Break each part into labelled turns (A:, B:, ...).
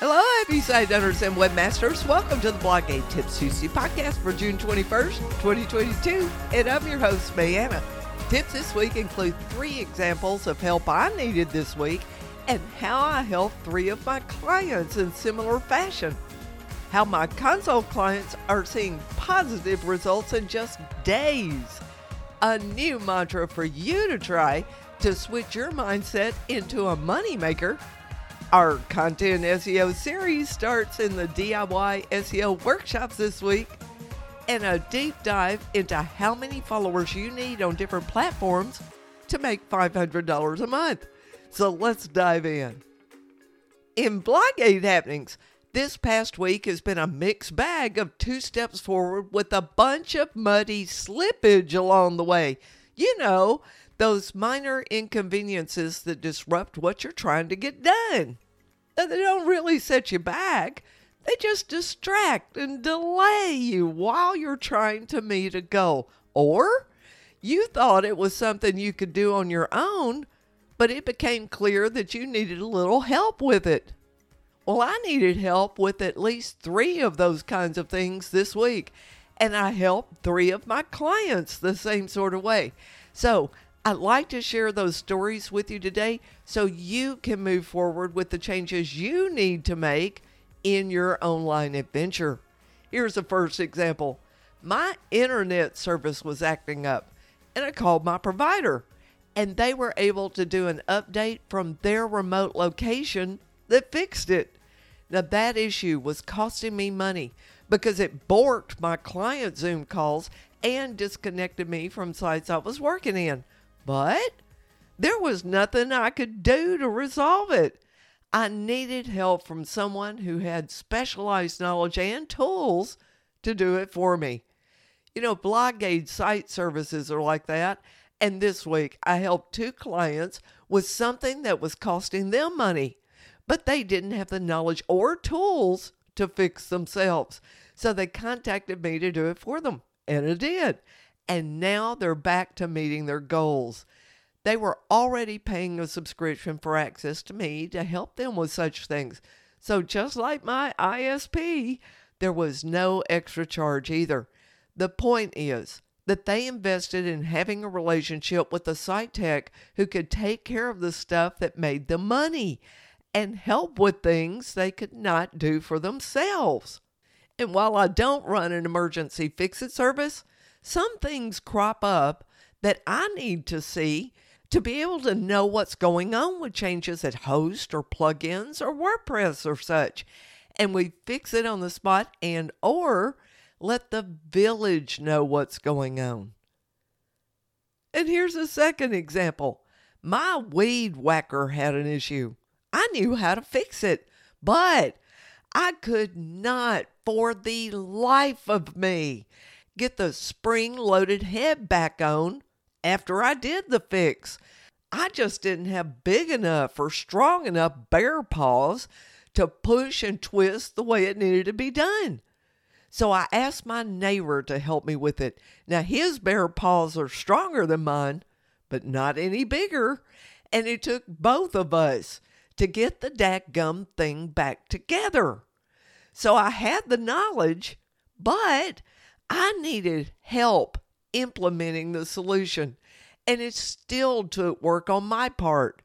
A: Hello, happy site owners and webmasters. Welcome to the BlogAid Tips Tuesday podcast for June 21st, 2022. And I'm your host, Mayanna. Tips this week include three examples of help I needed this week and how I helped three of my clients in similar fashion. How my consult clients are seeing positive results in just days. A new mantra for you to try to switch your mindset into a moneymaker our content SEO series starts in the DIY SEO workshops this week and a deep dive into how many followers you need on different platforms to make $500 a month. So let's dive in. In BlogAid happenings, this past week has been a mixed bag of two steps forward with a bunch of muddy slippage along the way. You know, those minor inconveniences that disrupt what you're trying to get done. They don't really set you back, they just distract and delay you while you're trying to meet a goal. Or you thought it was something you could do on your own, but it became clear that you needed a little help with it. Well, I needed help with at least three of those kinds of things this week, and I helped three of my clients the same sort of way. So I'd like to share those stories with you today so you can move forward with the changes you need to make in your online adventure. Here's the first example my internet service was acting up, and I called my provider, and they were able to do an update from their remote location that fixed it. Now, that issue was costing me money because it borked my client Zoom calls and disconnected me from sites I was working in. But there was nothing I could do to resolve it. I needed help from someone who had specialized knowledge and tools to do it for me. You know, BlogAid site services are like that. And this week, I helped two clients with something that was costing them money, but they didn't have the knowledge or tools to fix themselves. So they contacted me to do it for them, and I did and now they're back to meeting their goals. They were already paying a subscription for access to me to help them with such things. So, just like my ISP, there was no extra charge either. The point is that they invested in having a relationship with a site tech who could take care of the stuff that made them money and help with things they could not do for themselves. And while I don't run an emergency fix it service, some things crop up that I need to see to be able to know what's going on with changes at host or plugins or WordPress or such. And we fix it on the spot and or let the village know what's going on. And here's a second example. My weed whacker had an issue. I knew how to fix it, but I could not for the life of me get the spring loaded head back on after I did the fix. I just didn't have big enough or strong enough bear paws to push and twist the way it needed to be done. So I asked my neighbor to help me with it. Now, his bear paws are stronger than mine, but not any bigger. And it took both of us to get the dadgum thing back together. So I had the knowledge, but I needed help implementing the solution, and it still took work on my part.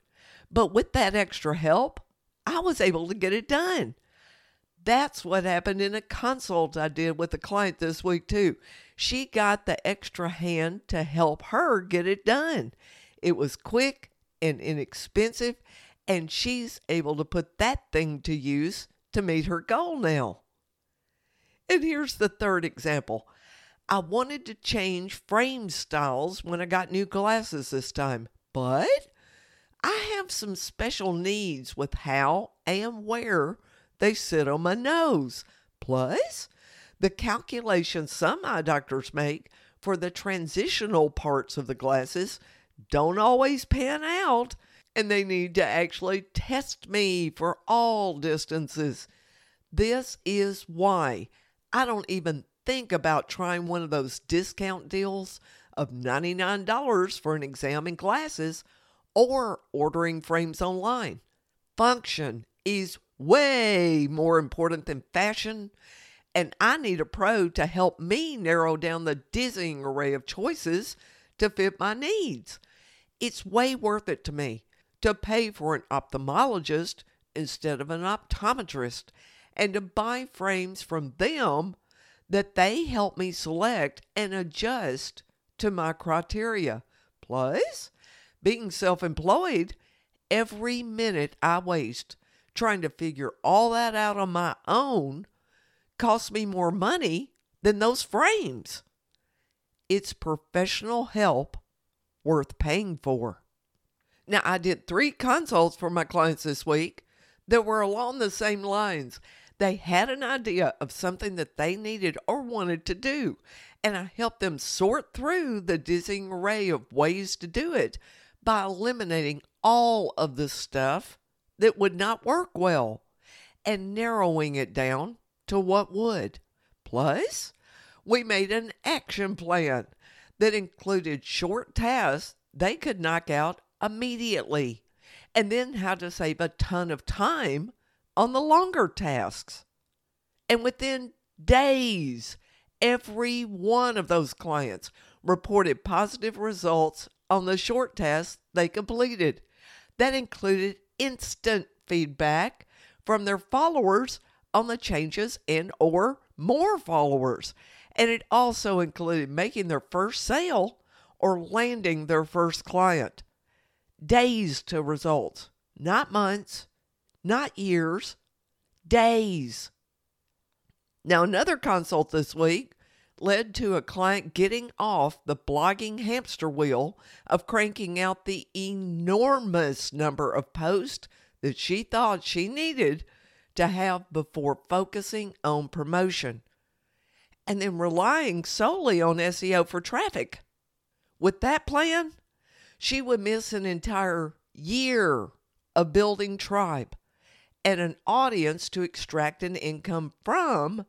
A: But with that extra help, I was able to get it done. That's what happened in a consult I did with a client this week, too. She got the extra hand to help her get it done. It was quick and inexpensive, and she's able to put that thing to use to meet her goal now. And here's the third example I wanted to change frame styles when I got new glasses this time, but I have some special needs with how and where they sit on my nose. Plus, the calculations some eye doctors make for the transitional parts of the glasses don't always pan out, and they need to actually test me for all distances. This is why I don't even think about trying one of those discount deals of $99 for an exam and glasses or ordering frames online. Function is way more important than fashion, and I need a pro to help me narrow down the dizzying array of choices to fit my needs. It's way worth it to me to pay for an ophthalmologist instead of an optometrist and to buy frames from them that they help me select and adjust to my criteria. Plus, being self employed, every minute I waste trying to figure all that out on my own costs me more money than those frames. It's professional help worth paying for. Now, I did three consults for my clients this week that were along the same lines. They had an idea of something that they needed or wanted to do, and I helped them sort through the dizzying array of ways to do it by eliminating all of the stuff that would not work well and narrowing it down to what would. Plus, we made an action plan that included short tasks they could knock out immediately and then how to save a ton of time on the longer tasks. And within days, every one of those clients reported positive results on the short tasks they completed. That included instant feedback from their followers on the changes and or more followers. And it also included making their first sale or landing their first client. Days to results, not months, not years, days. Now, another consult this week led to a client getting off the blogging hamster wheel of cranking out the enormous number of posts that she thought she needed to have before focusing on promotion and then relying solely on SEO for traffic. With that plan, she would miss an entire year of building tribe and an audience to extract an income from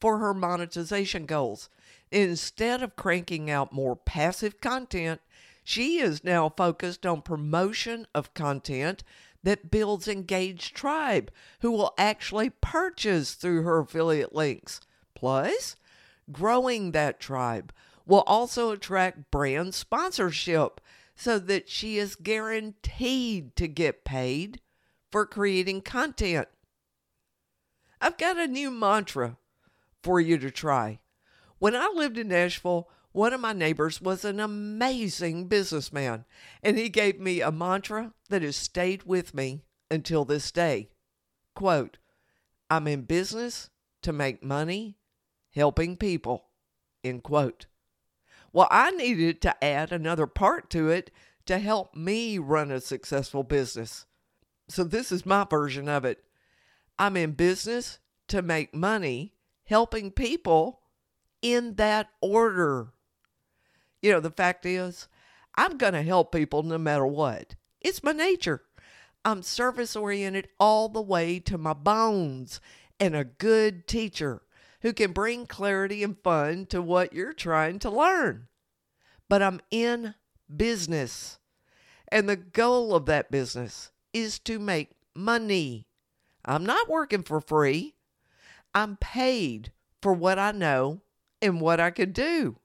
A: for her monetization goals. Instead of cranking out more passive content, she is now focused on promotion of content that builds engaged tribe who will actually purchase through her affiliate links. Plus, growing that tribe will also attract brand sponsorship so that she is guaranteed to get paid for creating content. I've got a new mantra for you to try. When I lived in Nashville, one of my neighbors was an amazing businessman, and he gave me a mantra that has stayed with me until this day. Quote, I'm in business to make money helping people. End quote. Well, I needed to add another part to it to help me run a successful business. So, this is my version of it. I'm in business to make money helping people in that order. You know, the fact is, I'm going to help people no matter what. It's my nature. I'm service oriented all the way to my bones and a good teacher who can bring clarity and fun to what you're trying to learn. But I'm in business, and the goal of that business is to make money. I'm not working for free. I'm paid for what I know and what I can do.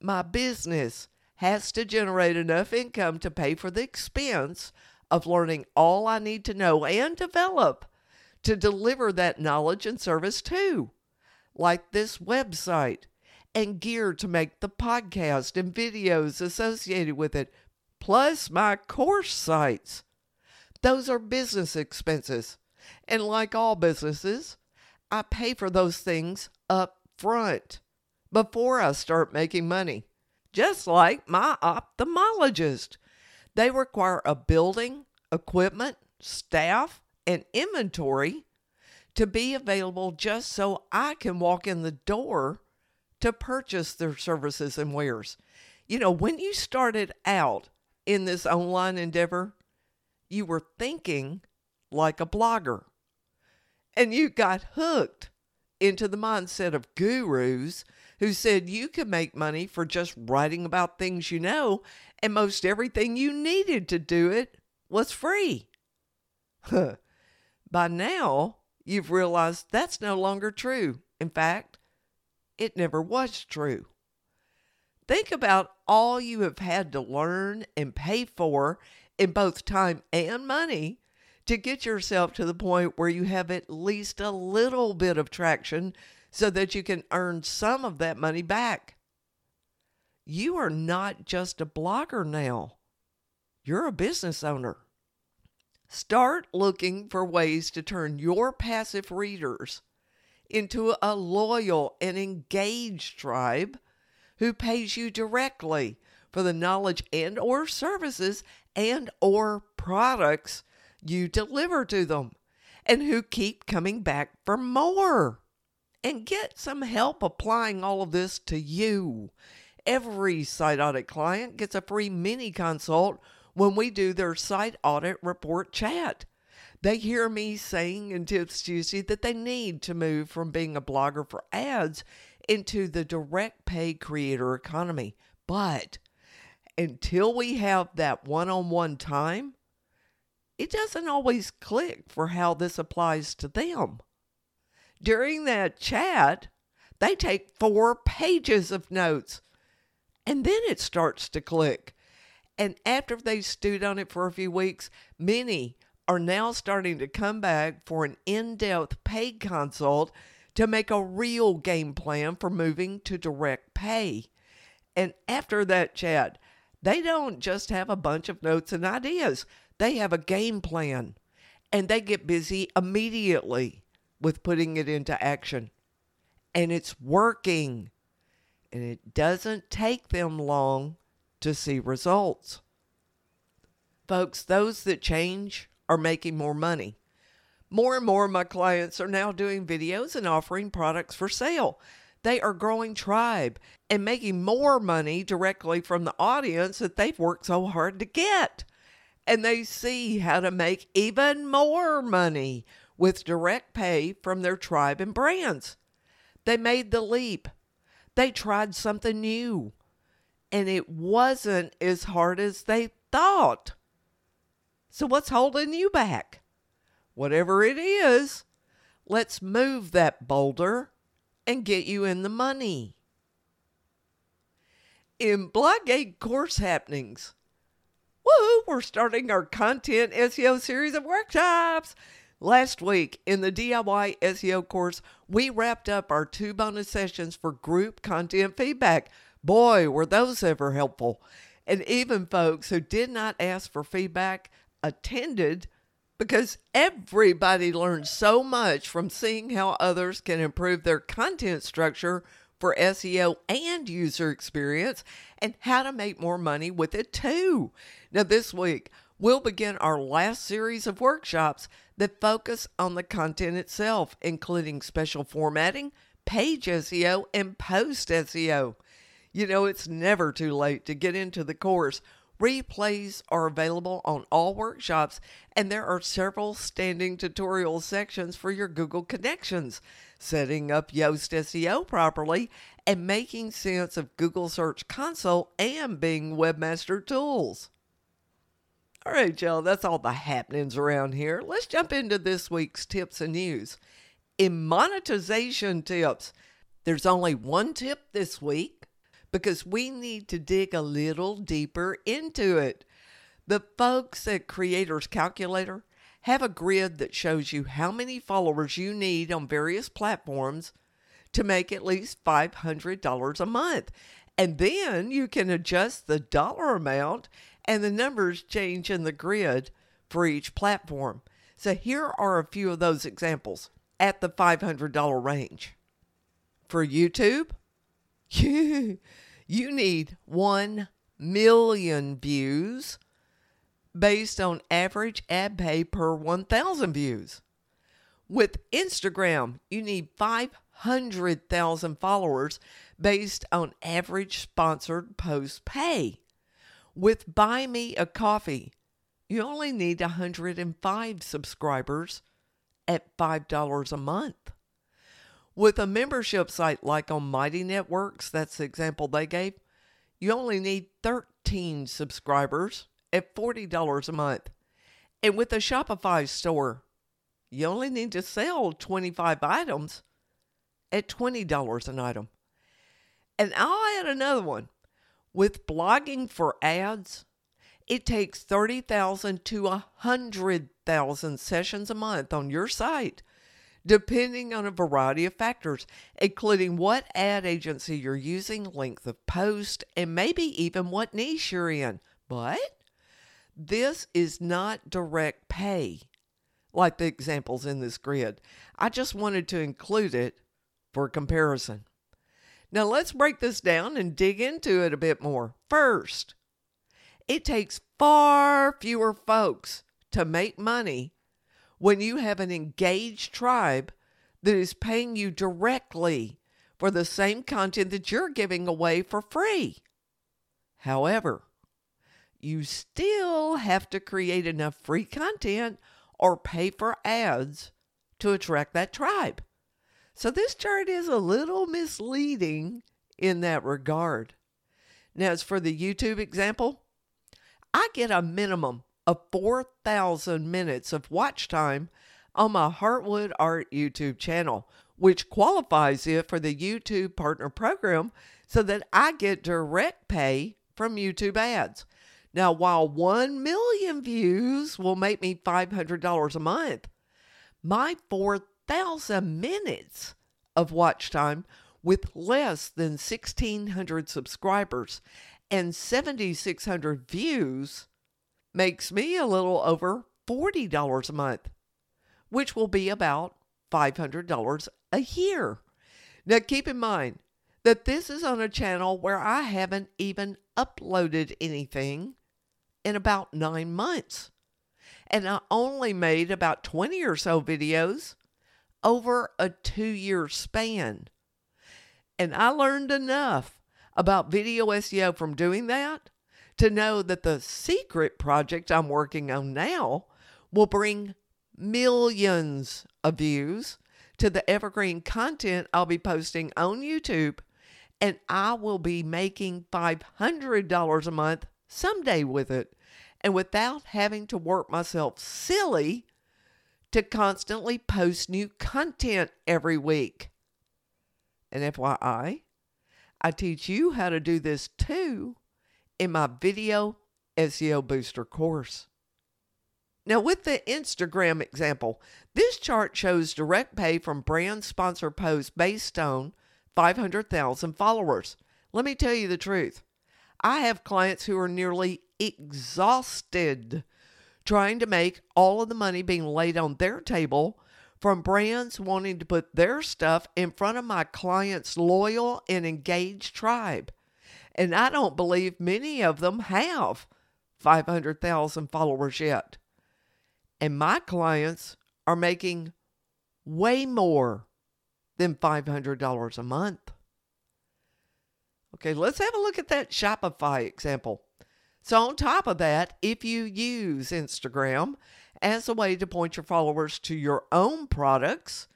A: My business has to generate enough income to pay for the expense of learning all I need to know and develop to deliver that knowledge and service too, like this website and gear to make the podcast and videos associated with it, plus my course sites. Those are business expenses. And like all businesses, I pay for those things up front before I start making money. Just like my ophthalmologist. They require a building, equipment, staff, and inventory to be available just so I can walk in the door to purchase their services and wares. You know, when you started out in this online endeavor, you were thinking like a blogger and you got hooked into the mindset of gurus who said you could make money for just writing about things you know, and most everything you needed to do it was free. by now you've realized that's no longer true. In fact, it never was true. Think about all you have had to learn and pay for in both time and money to get yourself to the point where you have at least a little bit of traction so that you can earn some of that money back. You are not just a blogger now, you're a business owner. Start looking for ways to turn your passive readers into a loyal and engaged tribe who pays you directly for the knowledge and or services and or products you deliver to them and who keep coming back for more. And get some help applying all of this to you. Every site audit client gets a free mini consult when we do their site audit report chat. They hear me saying in Tips Tuesday that they need to move from being a blogger for ads into the direct pay creator economy. But until we have that one on one time, it doesn't always click for how this applies to them. During that chat, they take four pages of notes and then it starts to click. And after they stewed on it for a few weeks, many are now starting to come back for an in depth paid consult to make a real game plan for moving to direct pay. And after that chat, they don't just have a bunch of notes and ideas, they have a game plan and they get busy immediately with putting it into action. And it's working. And it doesn't take them long to see results. Folks, those that change are making more money. More and more of my clients are now doing videos and offering products for sale. They are growing tribe and making more money directly from the audience that they've worked so hard to get. And they see how to make even more money with direct pay from their tribe and brands. They made the leap. They tried something new. And it wasn't as hard as they thought. So, what's holding you back? Whatever it is, let's move that boulder and get you in the money. In BlogAid course happenings, woo, we're starting our content SEO series of workshops. Last week in the DIY SEO course, we wrapped up our two bonus sessions for group content feedback. Boy, were those ever helpful. And even folks who did not ask for feedback attended because everybody learns so much from seeing how others can improve their content structure for SEO and user experience and how to make more money with it too. Now, this week, we'll begin our last series of workshops that focus on the content itself, including special formatting, page SEO, and post SEO. You know, it's never too late to get into the course Replays are available on all workshops, and there are several standing tutorial sections for your Google connections, setting up Yoast SEO properly, and making sense of Google Search Console and Bing Webmaster Tools. All right, y'all, that's all the happenings around here. Let's jump into this week's tips and news. In monetization tips, there's only one tip this week because we need to dig a little deeper into it. The folks at Creators Calculator have a grid that shows you how many followers you need on various platforms to make at least $500 a month. And then you can adjust the dollar amount and the numbers change in the grid for each platform. So here are a few of those examples at the $500 range. For YouTube, you need 1 million views based on average ad pay per 1,000 views. With Instagram, you need 500,000 followers based on average sponsored post pay. With Buy Me a Coffee, you only need 105 subscribers at $5 a month. With a membership site like on Mighty Networks, that's the example they gave, you only need 13 subscribers at $40 a month. And with a Shopify store, you only need to sell 25 items at $20 an item. And I'll add another one. With blogging for ads, it takes 30,000 to 100,000 sessions a month on your site, depending on a variety of factors, including what ad agency you're using, length of post, and maybe even what niche you're in. But this is not direct pay like the examples in this grid. I just wanted to include it for comparison. Now let's break this down and dig into it a bit more. First, it takes far fewer folks to make money when you have an engaged tribe that is paying you directly for the same content that you're giving away for free. However, you still have to create enough free content or pay for ads to attract that tribe. So this chart is a little misleading in that regard. Now, as for the YouTube example, I get a minimum of 4,000 minutes of watch time on my Heartwood Art YouTube channel, which qualifies it for the YouTube Partner Program so that I get direct pay from YouTube ads. Now, while 1 million views will make me $500 a month, my 4,000 minutes of watch time with less than 1,600 subscribers and 7,600 views makes me a little over $40 a month, which will be about $500 a year. Now, keep in mind that this is on a channel where I haven't even uploaded anything in about nine months. And I only made about 20 or so videos over a two year span. And I learned enough about video SEO from doing that to know that the secret project I'm working on now will bring millions of views to the evergreen content I'll be posting on YouTube, and I will be making $500 a month someday with it, and without having to work myself silly to constantly post new content every week. And FYI, I teach you how to do this too in my Video SEO Booster course. Now, with the Instagram example, this chart shows direct pay from brand sponsor posts based on 500,000 followers. Let me tell you the truth. I have clients who are nearly exhausted trying to make all of the money being laid on their table from brands wanting to put their stuff in front of my clients' loyal and engaged tribe. And I don't believe many of them have 500,000 followers yet. And my clients are making way more than $500 a month. Okay, let's have a look at that Shopify example. So, on top of that, if you use Instagram as a way to point your followers to your own products,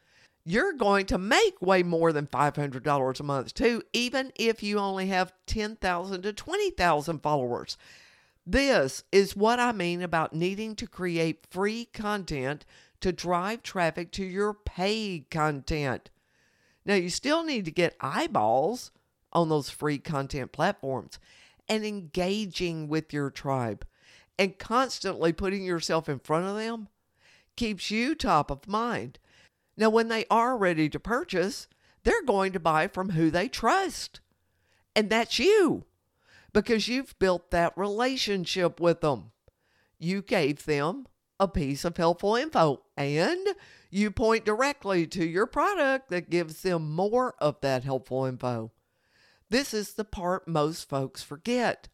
A: you're going to make way more than $500 a month too, even if you only have 10,000 to 20,000 followers. This is what I mean about needing to create free content to drive traffic to your paid content. Now, you still need to get eyeballs on those free content platforms and engaging with your tribe and constantly putting yourself in front of them keeps you top of mind. Now, when they are ready to purchase, they're going to buy from who they trust. And that's you because you've built that relationship with them. You gave them a piece of helpful info and you point directly to your product that gives them more of that helpful info. This is the part most folks forget.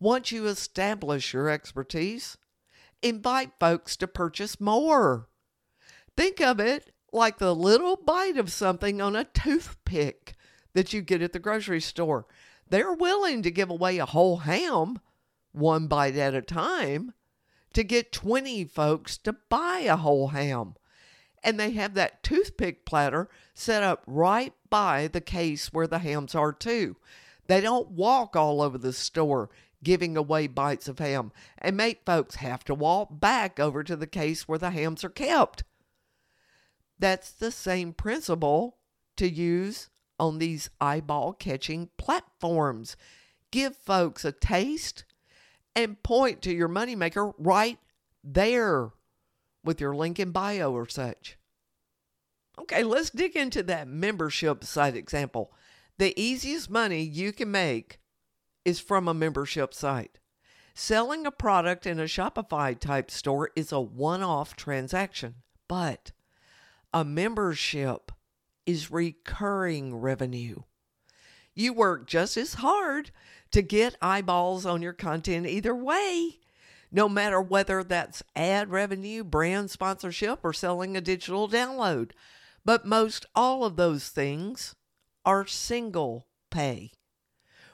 A: Once you establish your expertise, invite folks to purchase more. Think of it like the little bite of something on a toothpick that you get at the grocery store. They're willing to give away a whole ham, one bite at a time, to get 20 folks to buy a whole ham and they have that toothpick platter set up right by the case where the hams are too. They don't walk all over the store giving away bites of ham and make folks have to walk back over to the case where the hams are kept. That's the same principle to use on these eyeball catching platforms. Give folks a taste and point to your moneymaker right there with your link in bio or such. Okay, let's dig into that membership site example. The easiest money you can make is from a membership site. Selling a product in a Shopify type store is a one off transaction, but a membership is recurring revenue. You work just as hard to get eyeballs on your content either way, no matter whether that's ad revenue, brand sponsorship, or selling a digital download. But most all of those things are single pay.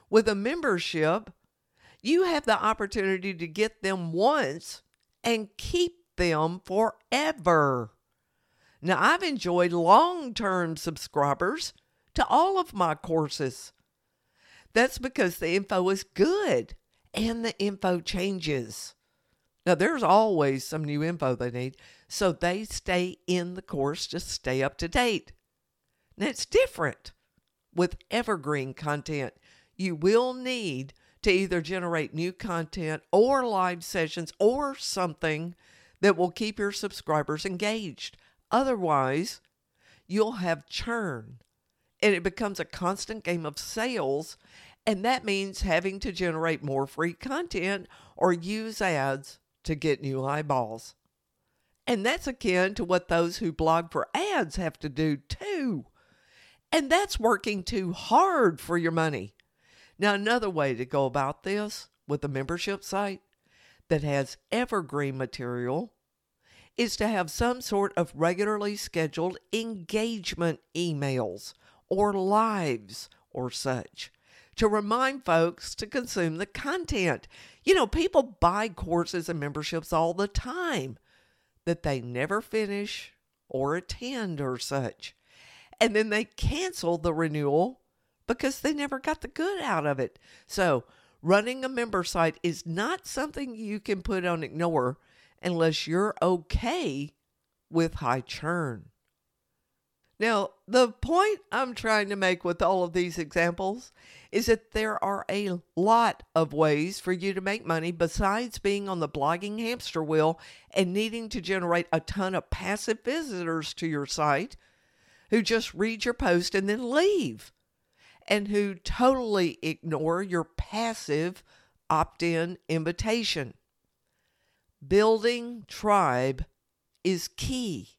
A: With a membership, you have the opportunity to get them once and keep them forever. Now, I've enjoyed long term subscribers to all of my courses. That's because the info is good and the info changes. Now, there's always some new info they need, so they stay in the course to stay up to date. Now, it's different with evergreen content. You will need to either generate new content or live sessions or something that will keep your subscribers engaged. Otherwise, you'll have churn and it becomes a constant game of sales. And that means having to generate more free content or use ads to get new eyeballs. And that's akin to what those who blog for ads have to do too. And that's working too hard for your money. Now, another way to go about this with a membership site that has evergreen material is to have some sort of regularly scheduled engagement emails or lives or such to remind folks to consume the content. You know, people buy courses and memberships all the time that they never finish or attend or such. And then they cancel the renewal because they never got the good out of it. So, running a member site is not something you can put on ignore unless you're okay with high churn. Now, the point I'm trying to make with all of these examples is that there are a lot of ways for you to make money besides being on the blogging hamster wheel and needing to generate a ton of passive visitors to your site who just read your post and then leave and who totally ignore your passive opt in invitation. Building tribe is key.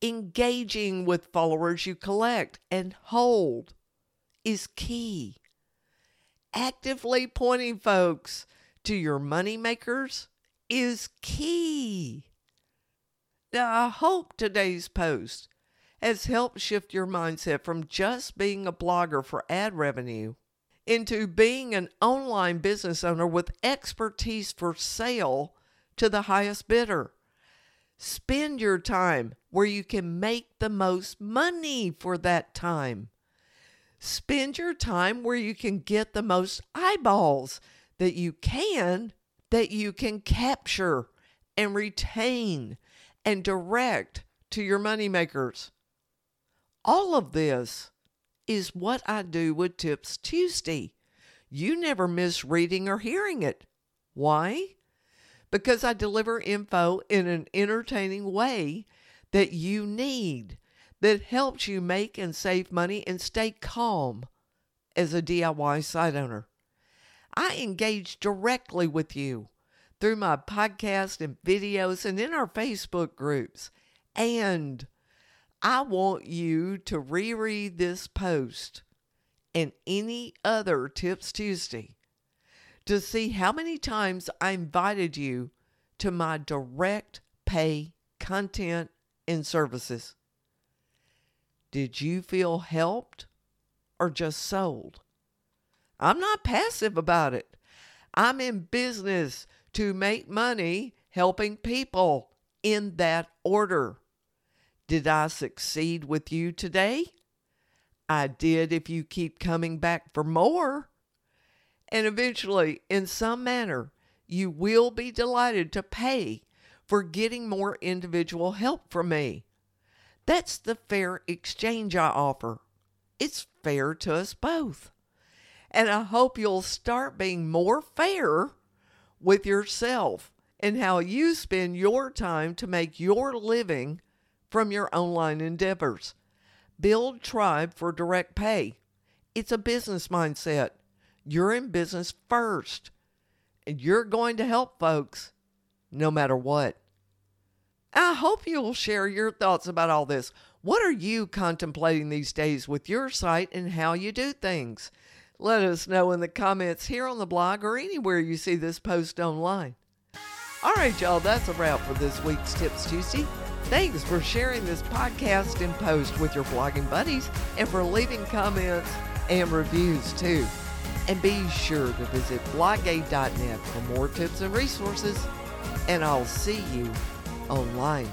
A: Engaging with followers you collect and hold is key. Actively pointing folks to your money makers is key. Now, I hope today's post has helped shift your mindset from just being a blogger for ad revenue into being an online business owner with expertise for sale to the highest bidder. Spend your time where you can make the most money for that time. Spend your time where you can get the most eyeballs that you can, that you can capture and retain and direct to your moneymakers. All of this is what I do with Tips Tuesday. You never miss reading or hearing it. Why? Because I deliver info in an entertaining way that you need that helps you make and save money and stay calm as a DIY site owner. I engage directly with you through my podcast and videos and in our Facebook groups. And I want you to reread this post and any other Tips Tuesday to see how many times I invited you to my direct pay content and services. Did you feel helped or just sold? I'm not passive about it. I'm in business to make money helping people in that order. Did I succeed with you today? I did if you keep coming back for more and eventually, in some manner, you will be delighted to pay for getting more individual help from me. That's the fair exchange I offer. It's fair to us both. And I hope you'll start being more fair with yourself and how you spend your time to make your living from your online endeavors. Build Tribe for direct pay. It's a business mindset. You're in business first, and you're going to help folks no matter what. I hope you'll share your thoughts about all this. What are you contemplating these days with your site and how you do things? Let us know in the comments here on the blog or anywhere you see this post online. All right, y'all, that's a wrap for this week's Tips Tuesday. Thanks for sharing this podcast and post with your blogging buddies and for leaving comments and reviews too. And be sure to visit blogaid.net for more tips and resources. And I'll see you online.